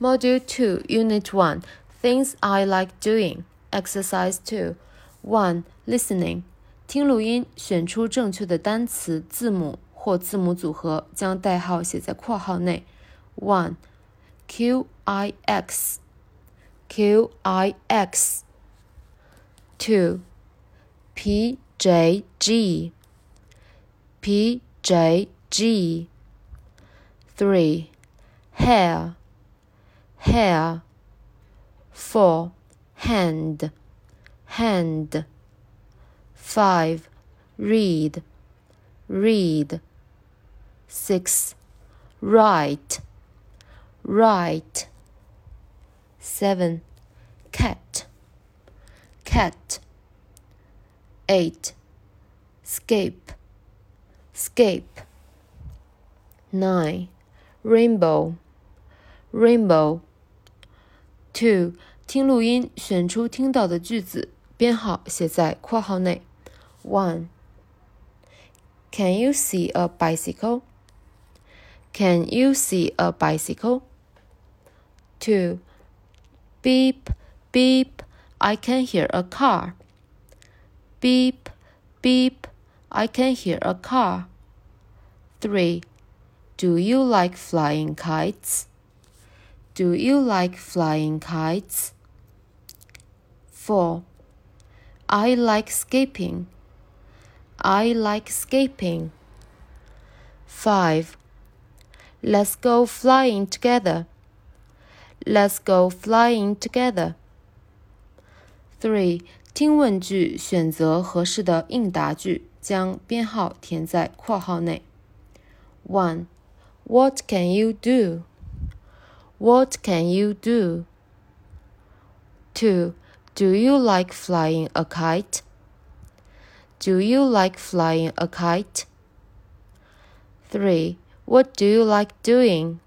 Module 2, Unit 1 Things I Like Doing. Exercise 2 1. Listening. 听录音，选出正确的单词、字母或字母组合，将代号写在括号内。1. Q I X Q I X 2. P J G P J G 3. Hair hair. 4. Hand, hand. 5. Read, read. 6. Write, write. 7. Cat, cat. 8. Scape, scape. 9. Rainbow, rainbow Two，听录音，选出听到的句子，编号写在括号内。One。Can you see a bicycle? Can you see a bicycle? Two. Beep, beep, I can hear a car. Beep, beep, I can hear a car. Three. Do you like flying kites? Do you like flying kites? 4. I like skipping. I like skipping. 5. Let's go flying together. Let's go flying together. 3. 听问句选择合适的应答句，将编号填在括号内。1. What can you do? What can you do? 2. Do you like flying a kite? Do you like flying a kite? 3. What do you like doing?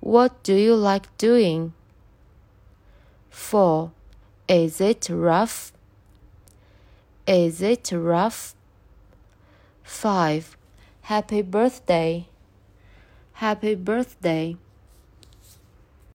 What do you like doing? 4. Is it rough? Is it rough? 5. Happy birthday. Happy birthday.